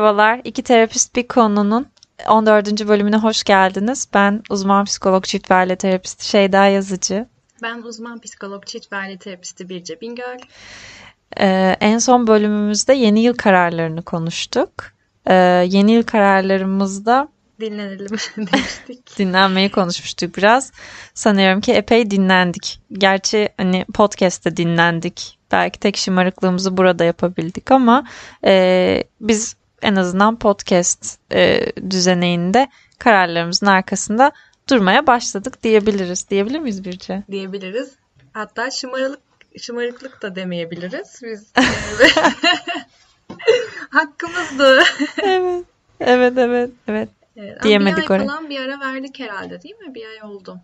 Merhabalar, iki terapist bir konunun 14. bölümüne hoş geldiniz. Ben uzman psikolog çift ve terapisti Şeyda Yazıcı. Ben uzman psikolog çift ve terapisti Birce Bingöl. Ee, en son bölümümüzde yeni yıl kararlarını konuştuk. Ee, yeni yıl kararlarımızda dinlenelim demiştik. Dinlenmeyi konuşmuştuk biraz. Sanıyorum ki epey dinlendik. Gerçi hani podcast'te dinlendik. Belki tek şımarıklığımızı burada yapabildik ama e, biz en azından podcast e, düzeneğinde kararlarımızın arkasında durmaya başladık diyebiliriz. Diyebilir miyiz Birce? Diyebiliriz. Hatta şımarık şımarıklık da demeyebiliriz. Biz hakkımızdı. evet. Evet evet evet. Evet, Diyemedik bir ay oraya. falan bir ara verdik herhalde değil mi? Bir ay oldu.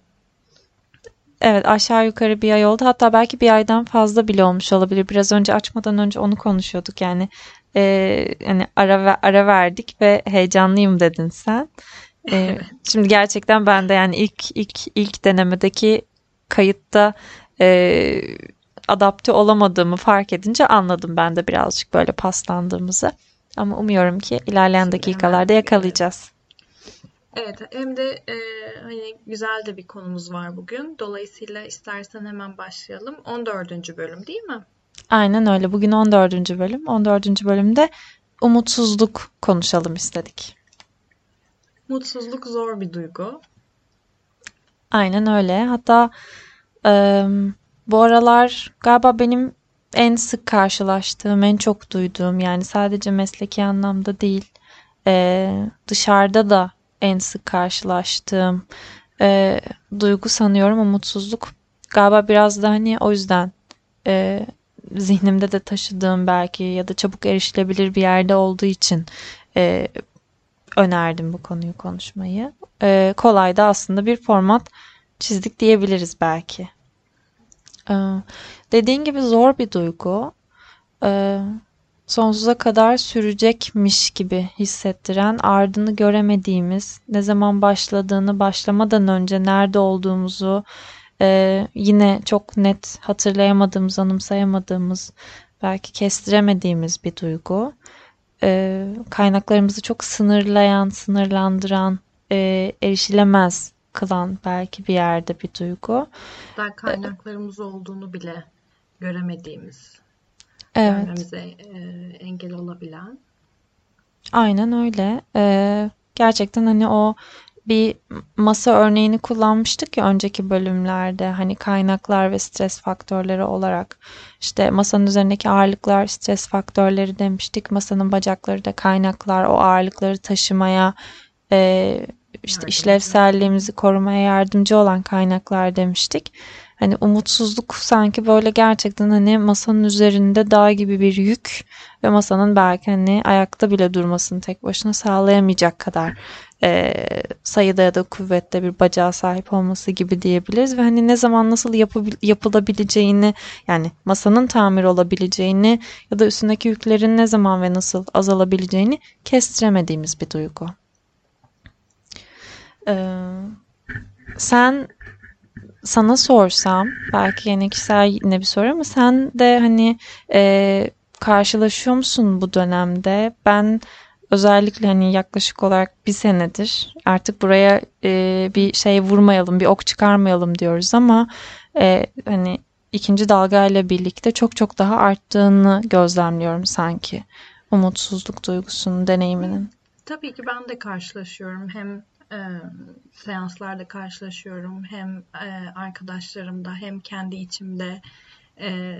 Evet aşağı yukarı bir ay oldu. Hatta belki bir aydan fazla bile olmuş olabilir. Biraz önce açmadan önce onu konuşuyorduk. Yani e, hani ara ara verdik ve heyecanlıyım dedin sen. E, şimdi gerçekten ben de yani ilk ilk ilk denemedeki kayıtta e, adapte olamadığımı fark edince anladım ben de birazcık böyle paslandığımızı. Ama umuyorum ki ilerleyen dakikalarda yakalayacağız. Evet hem de e, hani güzel de bir konumuz var bugün. Dolayısıyla istersen hemen başlayalım. 14. bölüm değil mi? Aynen öyle. Bugün 14. bölüm. 14. bölümde umutsuzluk konuşalım istedik. Mutsuzluk zor bir duygu. Aynen öyle. Hatta e, bu aralar galiba benim en sık karşılaştığım, en çok duyduğum yani sadece mesleki anlamda değil e, dışarıda da en sık karşılaştığım e, duygu sanıyorum umutsuzluk. Galiba biraz da hani o yüzden e, zihnimde de taşıdığım belki ya da çabuk erişilebilir bir yerde olduğu için e, önerdim bu konuyu konuşmayı. E, kolay da aslında bir format çizdik diyebiliriz belki. E, dediğin gibi zor bir duygu. E, sonsuza kadar sürecekmiş gibi hissettiren, ardını göremediğimiz, ne zaman başladığını, başlamadan önce nerede olduğumuzu e, yine çok net hatırlayamadığımız, anımsayamadığımız, belki kestiremediğimiz bir duygu. E, kaynaklarımızı çok sınırlayan, sınırlandıran, e, erişilemez kılan belki bir yerde bir duygu. Hatta kaynaklarımız olduğunu bile göremediğimiz evet. görmemize e, engel olabilen. Aynen öyle. Ee, gerçekten hani o bir masa örneğini kullanmıştık ya önceki bölümlerde hani kaynaklar ve stres faktörleri olarak. İşte masanın üzerindeki ağırlıklar stres faktörleri demiştik. Masanın bacakları da kaynaklar o ağırlıkları taşımaya e, işte işlevselliğimizi korumaya yardımcı olan kaynaklar demiştik. Hani umutsuzluk sanki böyle gerçekten hani masanın üzerinde dağ gibi bir yük ve masanın belki hani ayakta bile durmasını tek başına sağlayamayacak kadar e, sayıda ya da kuvvette bir bacağı sahip olması gibi diyebiliriz ve hani ne zaman nasıl yapı, yapılabileceğini yani masanın tamir olabileceğini ya da üstündeki yüklerin ne zaman ve nasıl azalabileceğini kestiremediğimiz bir duygu. Ee, sen sana sorsam belki yine kişisel yine bir soru ama sen de hani e, karşılaşıyor musun bu dönemde? Ben özellikle hani yaklaşık olarak bir senedir artık buraya e, bir şey vurmayalım, bir ok çıkarmayalım diyoruz ama e, hani ikinci dalga ile birlikte çok çok daha arttığını gözlemliyorum sanki umutsuzluk duygusunun deneyiminin. Tabii ki ben de karşılaşıyorum hem e, seanslarda karşılaşıyorum. Hem e, arkadaşlarımda hem kendi içimde e,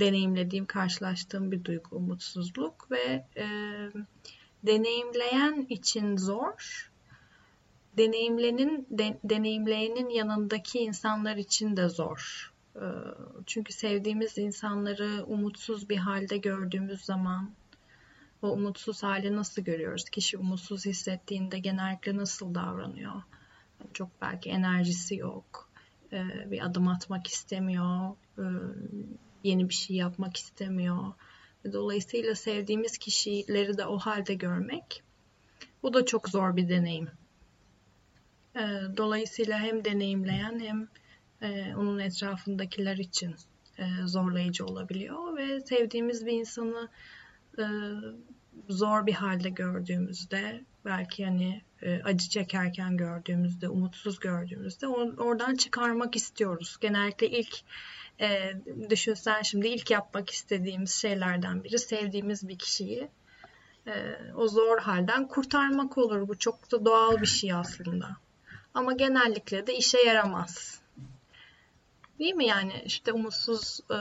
deneyimlediğim, karşılaştığım bir duygu umutsuzluk ve e, deneyimleyen için zor. Deneyimlenin de, deneyimleyenin yanındaki insanlar için de zor. E, çünkü sevdiğimiz insanları umutsuz bir halde gördüğümüz zaman o umutsuz hali nasıl görüyoruz? Kişi umutsuz hissettiğinde genellikle nasıl davranıyor? Çok belki enerjisi yok, e, bir adım atmak istemiyor, e, yeni bir şey yapmak istemiyor. Dolayısıyla sevdiğimiz kişileri de o halde görmek, bu da çok zor bir deneyim. E, dolayısıyla hem deneyimleyen hem onun etrafındakiler için zorlayıcı olabiliyor ve sevdiğimiz bir insanı zor bir halde gördüğümüzde, belki hani e, acı çekerken gördüğümüzde, umutsuz gördüğümüzde oradan çıkarmak istiyoruz. Genellikle ilk e, düşünsen şimdi ilk yapmak istediğimiz şeylerden biri sevdiğimiz bir kişiyi e, o zor halden kurtarmak olur. Bu çok da doğal bir şey aslında. Ama genellikle de işe yaramaz. Değil mi yani işte umutsuz e,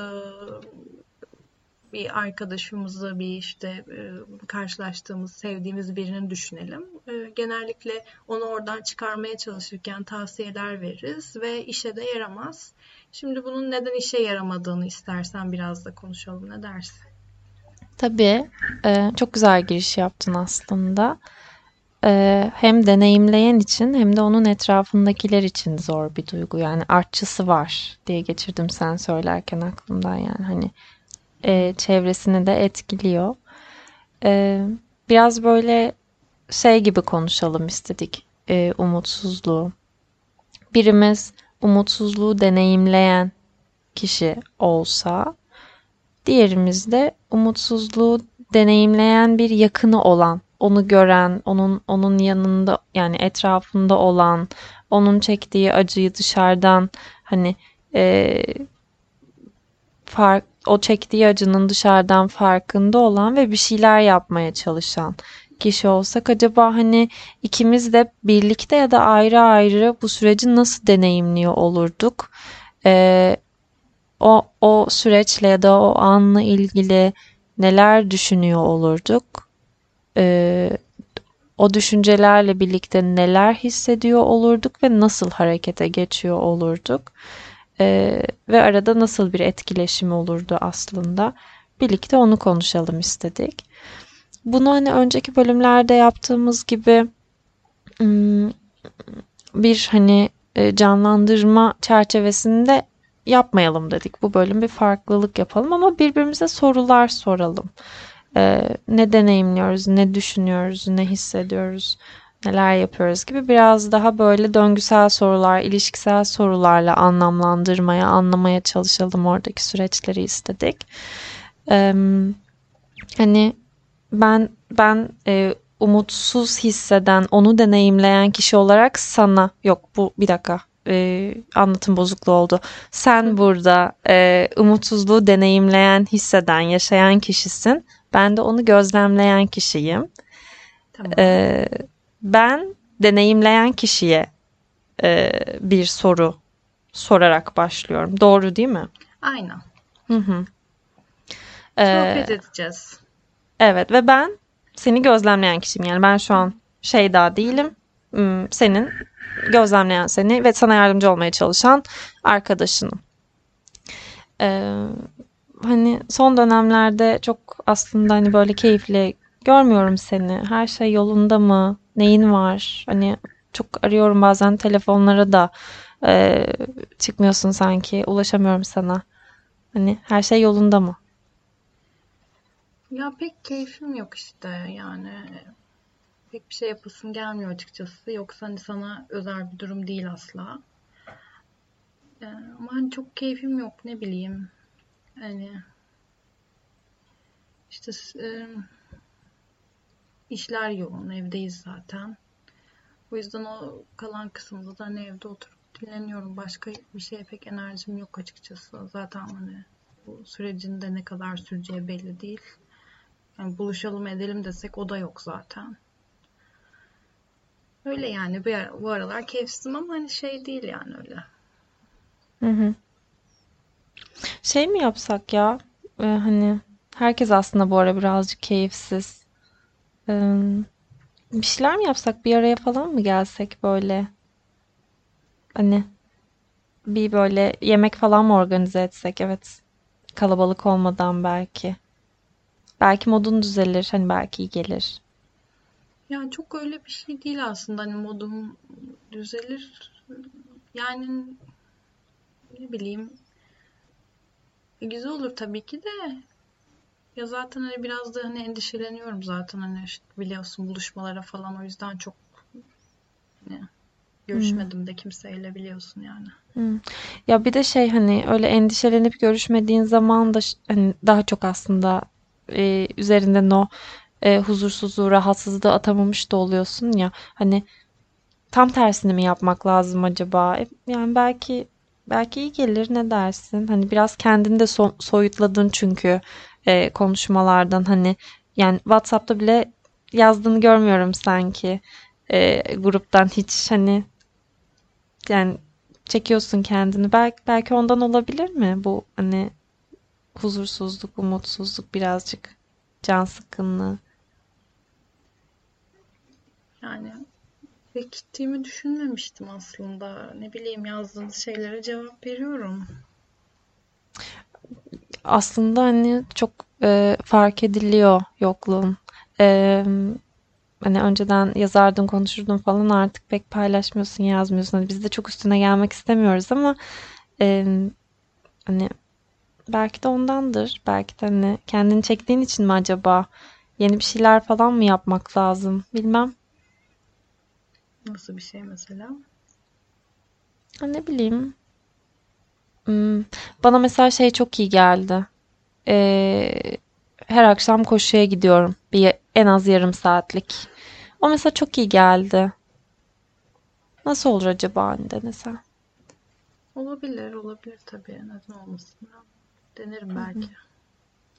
bir arkadaşımızı, bir işte e, karşılaştığımız, sevdiğimiz birini düşünelim. E, genellikle onu oradan çıkarmaya çalışırken tavsiyeler veririz ve işe de yaramaz. Şimdi bunun neden işe yaramadığını istersen biraz da konuşalım. Ne dersin? Tabii. E, çok güzel giriş yaptın aslında. E, hem deneyimleyen için hem de onun etrafındakiler için zor bir duygu. Yani artçısı var diye geçirdim sen söylerken aklımdan yani hani e, çevresini de etkiliyor. E, biraz böyle şey gibi konuşalım istedik e, umutsuzluğu. Birimiz umutsuzluğu deneyimleyen kişi olsa, diğerimiz de umutsuzluğu deneyimleyen bir yakını olan, onu gören, onun onun yanında yani etrafında olan, onun çektiği acıyı dışarıdan hani e, fark o çektiği acının dışarıdan farkında olan ve bir şeyler yapmaya çalışan kişi olsak acaba hani ikimiz de birlikte ya da ayrı ayrı bu süreci nasıl deneyimliyor olurduk? Ee, o, o süreçle ya da o anla ilgili neler düşünüyor olurduk? Ee, o düşüncelerle birlikte neler hissediyor olurduk ve nasıl harekete geçiyor olurduk? Ee, ve arada nasıl bir etkileşim olurdu aslında? Birlikte onu konuşalım istedik. Bunu hani önceki bölümlerde yaptığımız gibi bir hani e, canlandırma çerçevesinde yapmayalım dedik. Bu bölüm bir farklılık yapalım ama birbirimize sorular soralım. Ee, ne deneyimliyoruz, ne düşünüyoruz, ne hissediyoruz, neler yapıyoruz gibi biraz daha böyle döngüsel sorular, ilişkisel sorularla anlamlandırmaya, anlamaya çalışalım oradaki süreçleri istedik. Ee, hani ben ben e, umutsuz hisseden, onu deneyimleyen kişi olarak sana yok bu bir dakika e, anlatım bozukluğu oldu. Sen burada e, umutsuzluğu deneyimleyen, hisseden, yaşayan kişisin. Ben de onu gözlemleyen kişiyim. Tamam. E, ben deneyimleyen kişiye e, bir soru sorarak başlıyorum. Doğru değil mi? Aynen. Hı hı. Sohbet edeceğiz. Evet ve ben seni gözlemleyen kişiyim. Yani ben şu an şey daha değilim. Hmm, senin gözlemleyen seni ve sana yardımcı olmaya çalışan arkadaşınım. Ee, hani son dönemlerde çok aslında hani böyle keyifli görmüyorum seni. Her şey yolunda mı? Neyin var? Hani çok arıyorum bazen telefonlara da e, çıkmıyorsun sanki. Ulaşamıyorum sana. Hani her şey yolunda mı? Ya pek keyfim yok işte yani. Pek bir şey yapasım gelmiyor açıkçası. Yoksa hani sana özel bir durum değil asla. Ee, ama hani çok keyfim yok ne bileyim. Hani işte e, işler yoğun evdeyiz zaten. O yüzden o kalan kısımda da hani evde oturup dinleniyorum. Başka bir şeye pek enerjim yok açıkçası. Zaten hani bu sürecin de ne kadar süreceği belli değil. Yani buluşalım edelim desek o da yok zaten. Öyle yani bu, ara, bu aralar keyifsizim ama hani şey değil yani öyle. Hı hı. Şey mi yapsak ya? Ee, hani herkes aslında bu ara birazcık keyifsiz. Ee, bir şeyler mi yapsak? Bir araya falan mı gelsek böyle? Hani bir böyle yemek falan mı organize etsek? Evet. Kalabalık olmadan belki. Belki modun düzelir. Hani belki iyi gelir. Yani çok öyle bir şey değil aslında. Hani modum düzelir. Yani ne bileyim güzel olur tabii ki de ya zaten hani biraz da hani endişeleniyorum zaten hani işte biliyorsun buluşmalara falan o yüzden çok hani görüşmedim de kimseyle biliyorsun yani. Hmm. Ya bir de şey hani öyle endişelenip görüşmediğin zaman da hani daha çok aslında e, üzerinden o e, huzursuzluğu, rahatsızlığı atamamış da oluyorsun ya. Hani tam tersini mi yapmak lazım acaba? E, Yani belki belki iyi gelir ne dersin? Hani biraz kendini de so- soyutladın çünkü e, konuşmalardan hani yani WhatsApp'ta bile yazdığını görmüyorum sanki e, gruptan hiç hani yani çekiyorsun kendini. Belki belki ondan olabilir mi bu hani huzursuzluk, umutsuzluk birazcık can sıkkınlığı. Yani pek gittiğimi düşünmemiştim aslında. Ne bileyim yazdığınız şeylere cevap veriyorum. Aslında hani çok e, fark ediliyor yokluğun. E, hani önceden yazardın, konuşurdun falan artık pek paylaşmıyorsun, yazmıyorsun. Hani biz de çok üstüne gelmek istemiyoruz ama e, hani belki de ondandır. Belki de hani kendini çektiğin için mi acaba? Yeni bir şeyler falan mı yapmak lazım? Bilmem. Nasıl bir şey mesela? Ha, ne bileyim. Hmm, Bana mesela şey çok iyi geldi. Ee, her akşam koşuya gidiyorum. Bir en az yarım saatlik. O mesela çok iyi geldi. Nasıl olur acaba hani denesen? Olabilir, olabilir tabii. Neden olmasın? Denerim belki.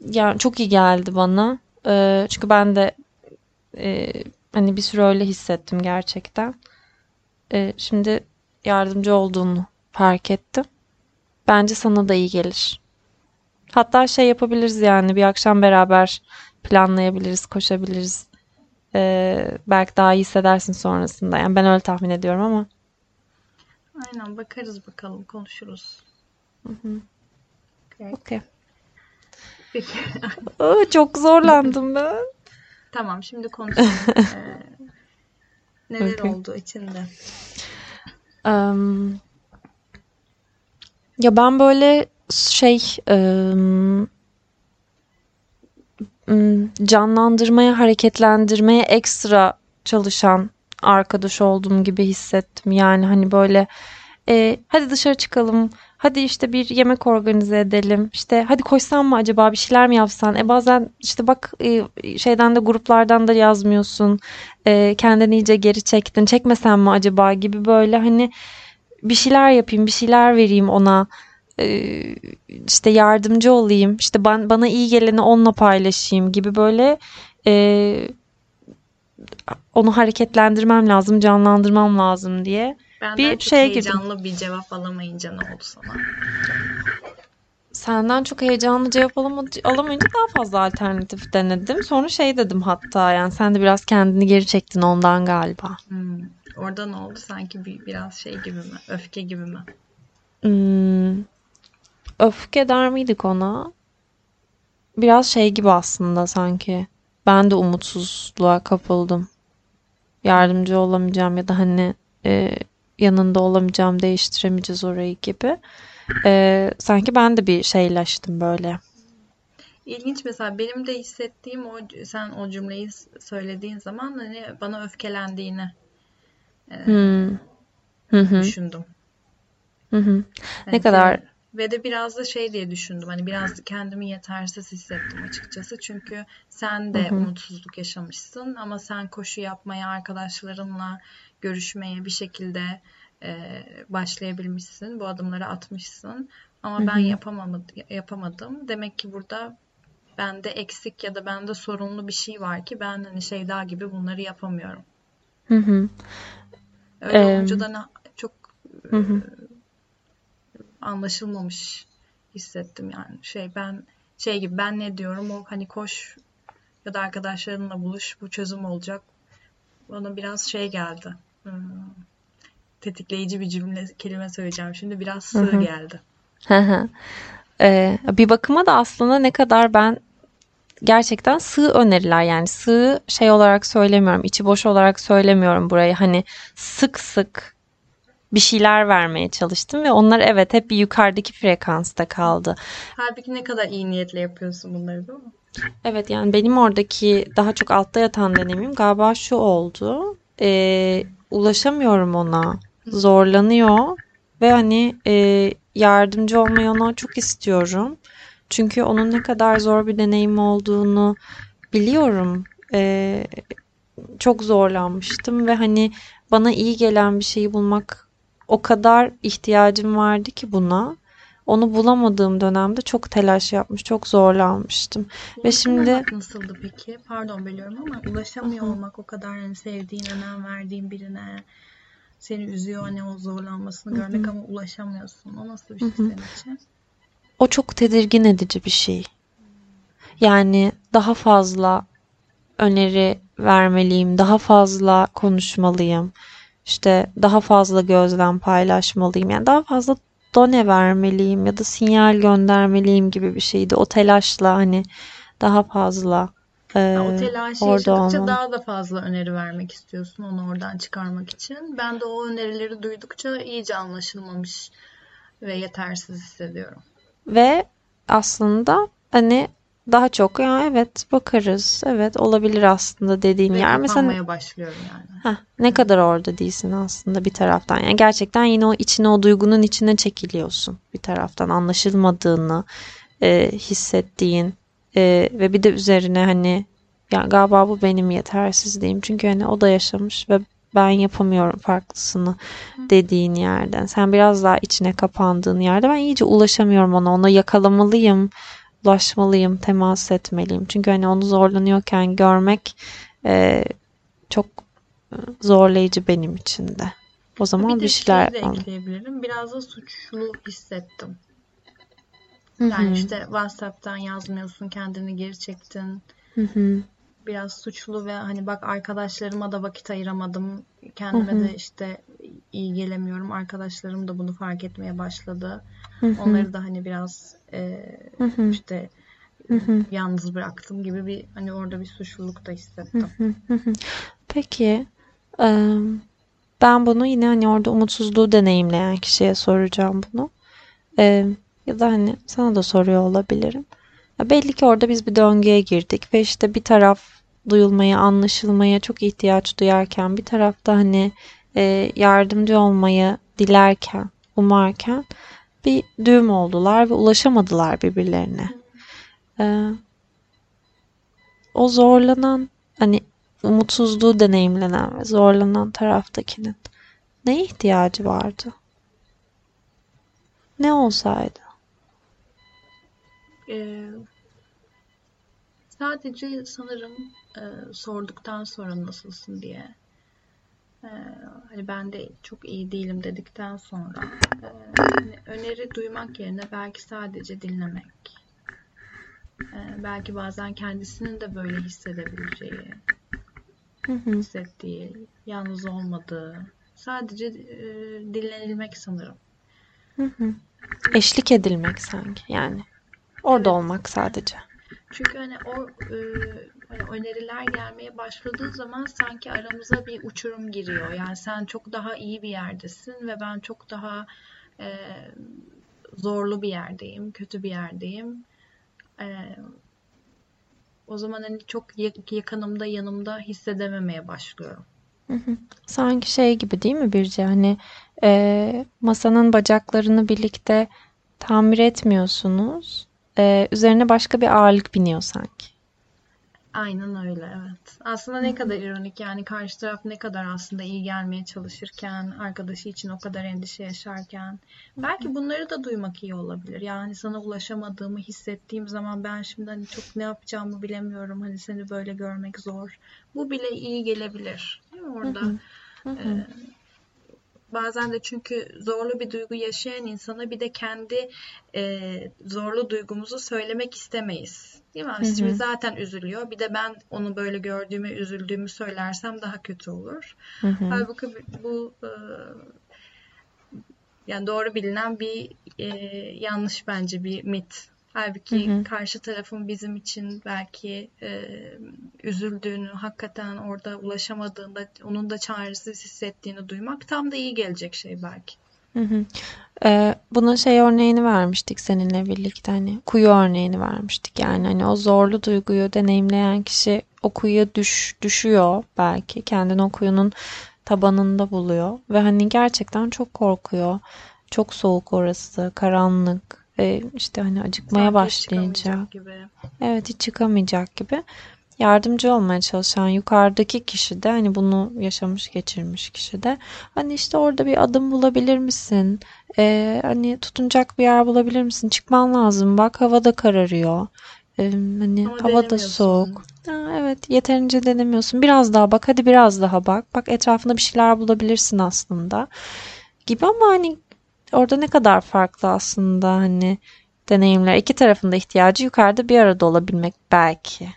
Yani çok iyi geldi bana. Ee, çünkü ben de e, hani bir süre öyle hissettim gerçekten. Ee, şimdi yardımcı olduğunu fark ettim. Bence sana da iyi gelir. Hatta şey yapabiliriz yani bir akşam beraber planlayabiliriz, koşabiliriz. Ee, belki daha iyi hissedersin sonrasında. Yani ben öyle tahmin ediyorum ama. Aynen bakarız bakalım, konuşuruz. Okay. Okey. Peki. Aa, çok zorlandım ben. Tamam, şimdi konuşalım. Ee, neler Okey. oldu içinde? Em, ya ben böyle şey em, m, canlandırmaya, hareketlendirmeye ekstra çalışan arkadaş olduğum gibi hissettim. Yani hani böyle e, hadi dışarı çıkalım, hadi işte bir yemek organize edelim, işte hadi koşsan mı acaba? Bir şeyler mi yapsan? E bazen işte bak e, şeyden de gruplardan da yazmıyorsun, e, kendini iyice geri çektin, çekmesen mi acaba gibi böyle hani bir şeyler yapayım, bir şeyler vereyim ona. Ee, işte yardımcı olayım, işte ben, bana iyi geleni onunla paylaşayım gibi böyle e, onu hareketlendirmem lazım, canlandırmam lazım diye Benden bir çok şeye girdim. heyecanlı bir cevap alamayınca ne oldu sana? Senden çok heyecanlı cevap alamadı- alamayınca daha fazla alternatif denedim. Sonra şey dedim hatta yani sen de biraz kendini geri çektin ondan galiba. Hmm. Orada ne oldu? Sanki bir, biraz şey gibi mi? Öfke gibi mi? Hmm, öfke der miydik ona? Biraz şey gibi aslında sanki. Ben de umutsuzluğa kapıldım. Yardımcı olamayacağım ya da hani e, yanında olamayacağım, değiştiremeyeceğiz orayı gibi. E, sanki ben de bir şeyleştim böyle. İlginç mesela benim de hissettiğim o sen o cümleyi söylediğin zaman hani bana öfkelendiğini Hmm. Hı hı, düşündüm. hı hı. Ne Hani kadar ve de biraz da şey diye düşündüm. Hani biraz kendimi yetersiz hissettim açıkçası. Çünkü sen de hı, umutsuzluk yaşamışsın ama sen koşu yapmaya, arkadaşlarınla görüşmeye bir şekilde e, başlayabilmişsin. Bu adımları atmışsın. Ama ben hı, yapamadım, yapamadım. Demek ki burada bende eksik ya da bende sorunlu bir şey var ki ben hani Şeyda gibi bunları yapamıyorum. hı hı. Öyle olunca Em, da çok hı hı, anlaşılmamış hissettim yani. Şey ben şey gibi ben ne diyorum o hani koş ya da arkadaşlarınla buluş bu çözüm olacak. Bana biraz şey geldi. Hmm, tetikleyici bir cümle kelime söyleyeceğim. Şimdi biraz sığ hı, geldi. hı hı. E, bir bakıma da aslında ne kadar ben gerçekten sığ öneriler yani sığ şey olarak söylemiyorum, içi boş olarak söylemiyorum burayı. Hani sık sık bir şeyler vermeye çalıştım ve onlar evet hep bir yukarıdaki frekansta kaldı. Halbuki ne kadar iyi niyetle yapıyorsun bunları değil mi? Evet yani benim oradaki daha çok altta yatan deneyimim galiba şu oldu. Ee, ulaşamıyorum ona. Zorlanıyor ve hani e, yardımcı olmayı ona çok istiyorum. Çünkü onun ne kadar zor bir deneyim olduğunu biliyorum. e, çok zorlanmıştım ve hani bana iyi gelen bir şeyi bulmak o kadar ihtiyacım vardı ki buna. Onu bulamadığım dönemde çok telaş yapmış, çok zorlanmıştım. Ve şimdi nasıldı peki? Pardon bölüyorum ama ulaşamıyor olmak o kadar hani sevdiğin, önem verdiğin birine seni üzüyor hani o zorlanmasını görmek ama ulaşamıyorsun. O nasıl bir şey senin için? o çok tedirgin edici bir şey. Yani daha fazla öneri vermeliyim, daha fazla konuşmalıyım. İşte daha fazla gözlem paylaşmalıyım. Yani daha fazla done vermeliyim ya da sinyal göndermeliyim gibi bir şeydi. O telaşla hani daha fazla e, o telaşı orada yaşadıkça olmam. daha da fazla öneri vermek istiyorsun onu oradan çıkarmak için. Ben de o önerileri duydukça iyice anlaşılmamış ve yetersiz hissediyorum. Ve aslında hani daha çok ya evet bakarız. Evet olabilir aslında dediğin Ve yer. Mesela başlıyorum yani. Heh, ne kadar orada değilsin aslında bir taraftan. Yani gerçekten yine o içine o duygunun içine çekiliyorsun bir taraftan anlaşılmadığını e, hissettiğin e, ve bir de üzerine hani ya galiba bu benim yetersizliğim. Çünkü hani o da yaşamış ve ben yapamıyorum farklısını dediğin yerden. Sen biraz daha içine kapandığın yerde ben iyice ulaşamıyorum ona. Ona yakalamalıyım, ulaşmalıyım, temas etmeliyim. Çünkü hani onu zorlanıyorken görmek e, çok zorlayıcı benim için de. O Bir zaman bir de şeyler şeyi de yapmalıyım. ekleyebilirim. Biraz da suçlu hissettim. Yani hı, işte WhatsApp'tan yazmıyorsun, kendini geri çektin. hı hı, Biraz suçlu ve hani bak arkadaşlarıma da vakit ayıramadım. Kendime hı, de işte iyi gelemiyorum. Arkadaşlarım da bunu fark etmeye başladı. hı hı, Onları da hani biraz e, işte hı hı, yalnız bıraktım gibi bir hani orada bir suçluluk da hissettim. hı, hı hı. Peki, e, ben bunu yine hani orada umutsuzluğu deneyimleyen kişiye soracağım bunu. E, ya da hani sana da soruyor olabilirim. Ya belli ki orada biz bir döngüye girdik ve işte bir taraf duyulmaya, anlaşılmaya çok ihtiyaç duyarken, bir tarafta hani e, yardımcı olmayı dilerken, umarken bir düğüm oldular ve ulaşamadılar birbirlerine. E, o zorlanan, hani umutsuzluğu deneyimlenen ve zorlanan taraftakinin neye ihtiyacı vardı? Ne olsaydı? E, sadece sanırım e, sorduktan sonra nasılsın diye e, hani ben de çok iyi değilim dedikten sonra e, hani öneri duymak yerine belki sadece dinlemek. e, belki bazen kendisinin de böyle hissedebileceği, Hı hı, hissettiği, yalnız olmadığı, sadece e, dinlenilmek sanırım. hı hı. Eşlik edilmek sanki yani. Orada Evet. olmak sadece. Çünkü hani o e, hani öneriler gelmeye başladığı zaman sanki aramıza bir uçurum giriyor. Yani sen çok daha iyi bir yerdesin ve ben çok daha e, zorlu bir yerdeyim, kötü bir yerdeyim. E, o zaman hani çok yak- yakınımda, yanımda hissedememeye başlıyorum. Hı. Sanki şey gibi değil mi Birce? Hani e, masanın bacaklarını birlikte tamir etmiyorsunuz. E, üzerine başka bir ağırlık biniyor sanki. Aynen öyle, evet. Aslında ne kadar ironik yani karşı taraf ne kadar aslında iyi gelmeye çalışırken, arkadaşı için o kadar endişe yaşarken, belki bunları da duymak iyi olabilir. Yani sana ulaşamadığımı hissettiğim zaman ben şimdi hani çok ne yapacağımı bilemiyorum. Hani seni böyle görmek zor. Bu bile iyi gelebilir. Değil mi Hı orada? hı, hı e, Bazen de çünkü zorlu bir duygu yaşayan insana bir de kendi e, zorlu duygumuzu söylemek istemeyiz. Değil mi? hı hı, zaten üzülüyor. Bir de ben onu böyle gördüğümü, üzüldüğümü söylersem daha kötü olur. hı hı, Halbuki bu e, yani doğru bilinen bir e, yanlış bence bir mit. Hı Halbuki hı, karşı tarafın bizim için belki e, üzüldüğünü, hakikaten orada ulaşamadığında, onun da çaresiz hissettiğini duymak tam da iyi gelecek şey belki. hı hı. E, bunun şey örneğini vermiştik seninle birlikte hani kuyu örneğini vermiştik yani hani o zorlu duyguyu deneyimleyen kişi o kuyuya düş, düşüyor belki kendini o kuyunun tabanında buluyor ve hani gerçekten çok korkuyor. Çok soğuk orası, karanlık ve işte hani acıkmaya çıkamayacak gibi. Evet hiç çıkamayacak gibi. yardımcı olmaya çalışan yukarıdaki kişi de hani bunu yaşamış geçirmiş kişi de hani işte orada bir adım bulabilir misin? Ee, hani tutunacak bir yer bulabilir misin? Çıkman lazım. Bak hava da kararıyor. Ee, hani Ama hava da soğuk. Ha, evet yeterince denemiyorsun. Biraz daha bak hadi biraz daha bak. Bak etrafında bir şeyler bulabilirsin aslında. Gibi ama hani orada ne kadar farklı aslında hani deneyimler. İki tarafın da ihtiyacı yukarıda bir arada olabilmek belki.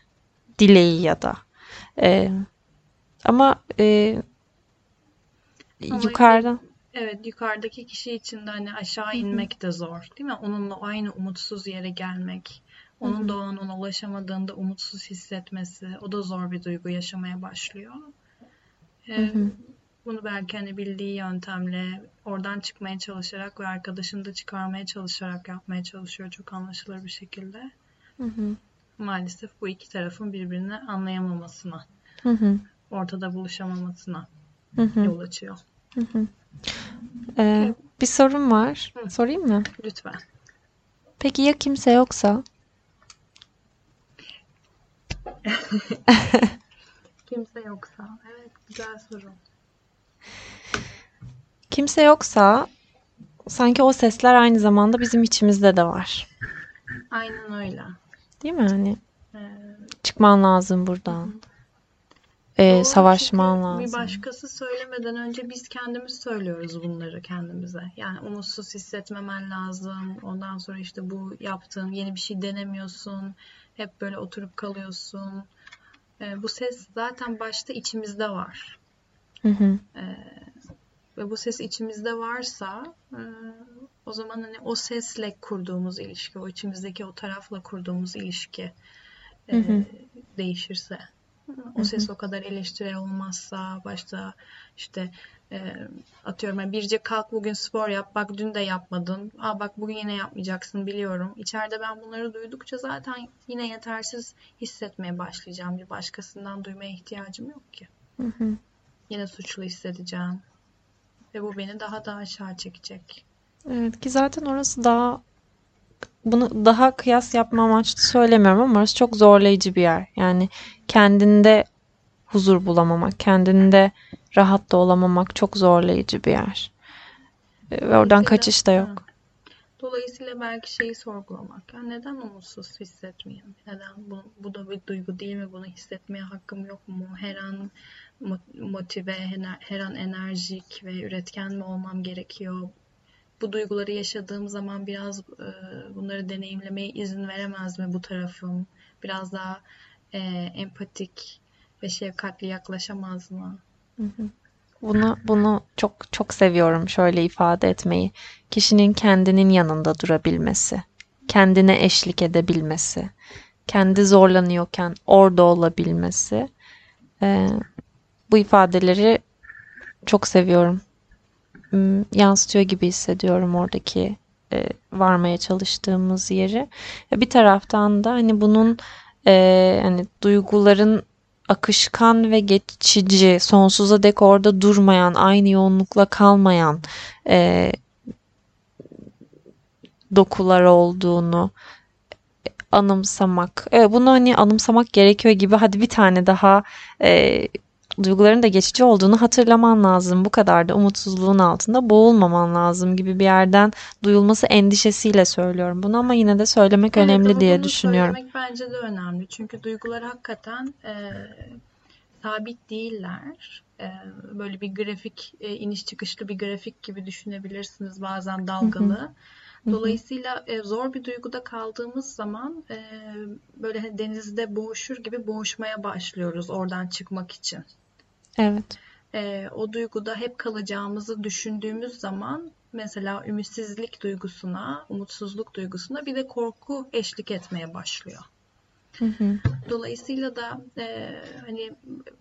Dileği ya da. Ee, ama e, Ama yukarıdan Evet, yukarıdaki kişi için de hani aşağı inmek de zor, değil mi? Onunla aynı umutsuz yere gelmek, onun da o an ona ulaşamadığında umutsuz hissetmesi, o da zor bir duygu yaşamaya başlıyor. Ee, bunu belki hani bildiği yöntemle oradan çıkmaya çalışarak ve arkadaşını da çıkarmaya çalışarak yapmaya çalışıyor çok anlaşılır bir şekilde. Maalesef bu iki tarafın birbirini anlayamamasına, Hı hı, ortada buluşamamasına hı hı. yol açıyor. Ee, bir sorum var. Sorayım mı? Lütfen. Peki ya kimse yoksa? Kimse yoksa. Evet, güzel soru. Kimse yoksa sanki o sesler aynı zamanda bizim içimizde de var. Aynen öyle. Değil mi? Hani Ee, çıkman lazım buradan. Ee, doğru savaşman lazım. bir başkası söylemeden önce biz kendimiz söylüyoruz bunları kendimize. Yani umutsuz hissetmemen lazım. Ondan sonra işte bu yaptığın yeni bir şey denemiyorsun. Hep böyle oturup kalıyorsun. Ee, bu ses zaten başta içimizde var. Hı hı, Ve bu ses içimizde varsa e, o zaman hani o sesle kurduğumuz ilişki, o içimizdeki o tarafla kurduğumuz ilişki e, değişirse, o ses o kadar eleştirel olmazsa, başta işte e, atıyorum yani Birce kalk bugün spor yap, bak dün de yapmadın, aa bak bugün yine yapmayacaksın biliyorum. İçeride ben bunları duydukça zaten yine yetersiz hissetmeye başlayacağım. Bir başkasından duymaya ihtiyacım yok ki. hı hı. Yine suçlu hissedeceğim. Ve bu beni daha da aşağı çekecek. Evet ki zaten orası daha bunu daha kıyas yapma amaçlı söylemiyorum ama orası çok zorlayıcı bir yer. Yani kendinde huzur bulamamak, kendinde rahat da olamamak çok zorlayıcı bir yer. Ve oradan kaçış da yok. dolayısıyla belki şeyi sorgulamak. Ya neden umutsuz hissetmeyeyim? Neden bu, bu da bir duygu değil mi? Bunu hissetmeye hakkım yok mu? Her an motive, her an enerjik ve üretken mi olmam gerekiyor? Bu duyguları yaşadığım zaman biraz e, bunları deneyimlemeye izin veremez mi bu tarafım? Biraz daha e, empatik ve şefkatli yaklaşamaz mı? Bunu bunu çok çok seviyorum şöyle ifade etmeyi. Kişinin kendinin yanında durabilmesi, kendine eşlik edebilmesi, kendi zorlanıyorken orada olabilmesi. Ee, bu ifadeleri çok seviyorum. Hmm, Yansıtıyor gibi hissediyorum oradaki e, varmaya çalıştığımız yeri. Bir taraftan da hani bunun e, hani duyguların akışkan ve geçici, sonsuza dek orada durmayan, aynı yoğunlukla kalmayan e, dokular olduğunu anımsamak. Evet, bunu hani anımsamak gerekiyor gibi. Hadi bir tane daha e, duyguların da geçici olduğunu hatırlaman lazım. Bu kadar da umutsuzluğun altında boğulmaman lazım gibi bir yerden duyulması endişesiyle söylüyorum bunu ama yine de söylemek Evet önemli diye düşünüyorum. söylemek bence de önemli. Çünkü duygular hakikaten e, sabit değiller. E, böyle bir grafik, e, iniş çıkışlı bir grafik gibi düşünebilirsiniz. Bazen dalgalı. Dolayısıyla e, zor bir duyguda kaldığımız zaman e, böyle hani denizde boğuşur gibi boğuşmaya başlıyoruz oradan çıkmak için. Evet. E, o duyguda hep kalacağımızı düşündüğümüz zaman mesela ümitsizlik duygusuna, umutsuzluk duygusuna bir de korku eşlik etmeye başlıyor. Hı hı. Dolayısıyla da e, hani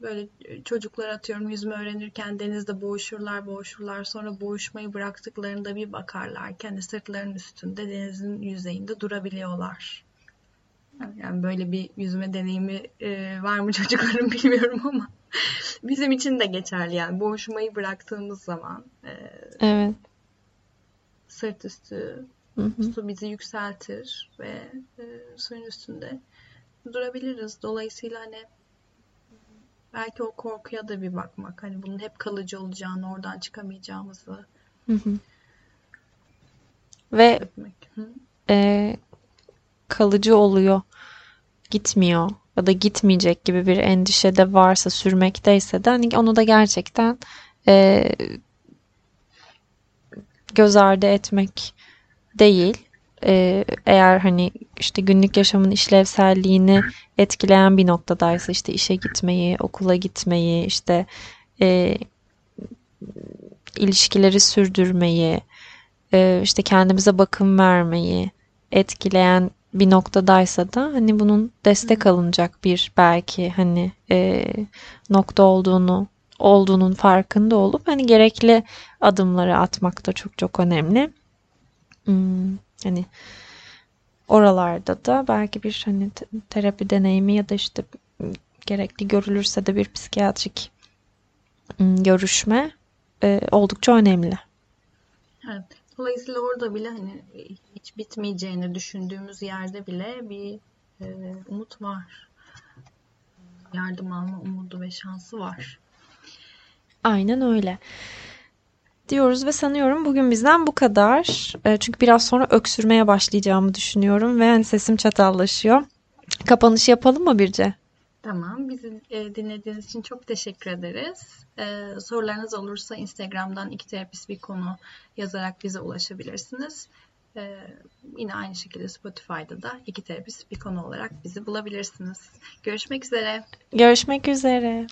böyle çocuklar atıyorum yüzme öğrenirken denizde boğuşurlar boğuşurlar sonra boğuşmayı bıraktıklarında bir bakarlar kendi sırtlarının üstünde denizin yüzeyinde durabiliyorlar. Yani böyle bir yüzme deneyimi e, var mı çocukların bilmiyorum ama bizim için de geçerli yani boğuşmayı bıraktığımız zaman e, Evet. sırt üstü Hı hı. su bizi yükseltir ve e, suyun üstünde durabiliriz. Dolayısıyla hani belki o korkuya da bir bakmak. Hani bunun hep kalıcı olacağını, oradan çıkamayacağımızı Hı hı. Ve. Hı? e, kalıcı oluyor, gitmiyor ya da gitmeyecek gibi bir endişe de varsa, sürmekteyse de hani onu da gerçekten e, göz ardı etmek değil. E, eğer hani işte günlük yaşamın işlevselliğini etkileyen bir noktadaysa işte işe gitmeyi, okula gitmeyi, işte e, ilişkileri sürdürmeyi, e, işte kendimize bakım vermeyi etkileyen bir noktadaysa da hani bunun destek alınacak bir belki hani e, nokta olduğunu olduğunun farkında olup hani gerekli adımları atmak da çok çok önemli. Hmm, hani oralarda da belki bir hani te- terapi deneyimi ya da işte gerekli görülürse de bir psikiyatrik hmm, görüşme e, oldukça önemli. Evet. Dolayısıyla orada bile hani hiç bitmeyeceğini düşündüğümüz yerde bile bir e, umut var. Yardım alma umudu ve şansı var. Aynen öyle. Diyoruz ve sanıyorum bugün bizden bu kadar. E, çünkü biraz sonra öksürmeye başlayacağımı düşünüyorum ve hani sesim çatallaşıyor. Kapanış yapalım mı Birce? Tamam. Bizi e, dinlediğiniz için çok teşekkür ederiz. E, sorularınız olursa Instagram'dan iki terapist bir konu yazarak bize ulaşabilirsiniz. E, yine aynı şekilde Spotify'da da iki terapist bir konu olarak bizi bulabilirsiniz. Görüşmek üzere. Görüşmek üzere.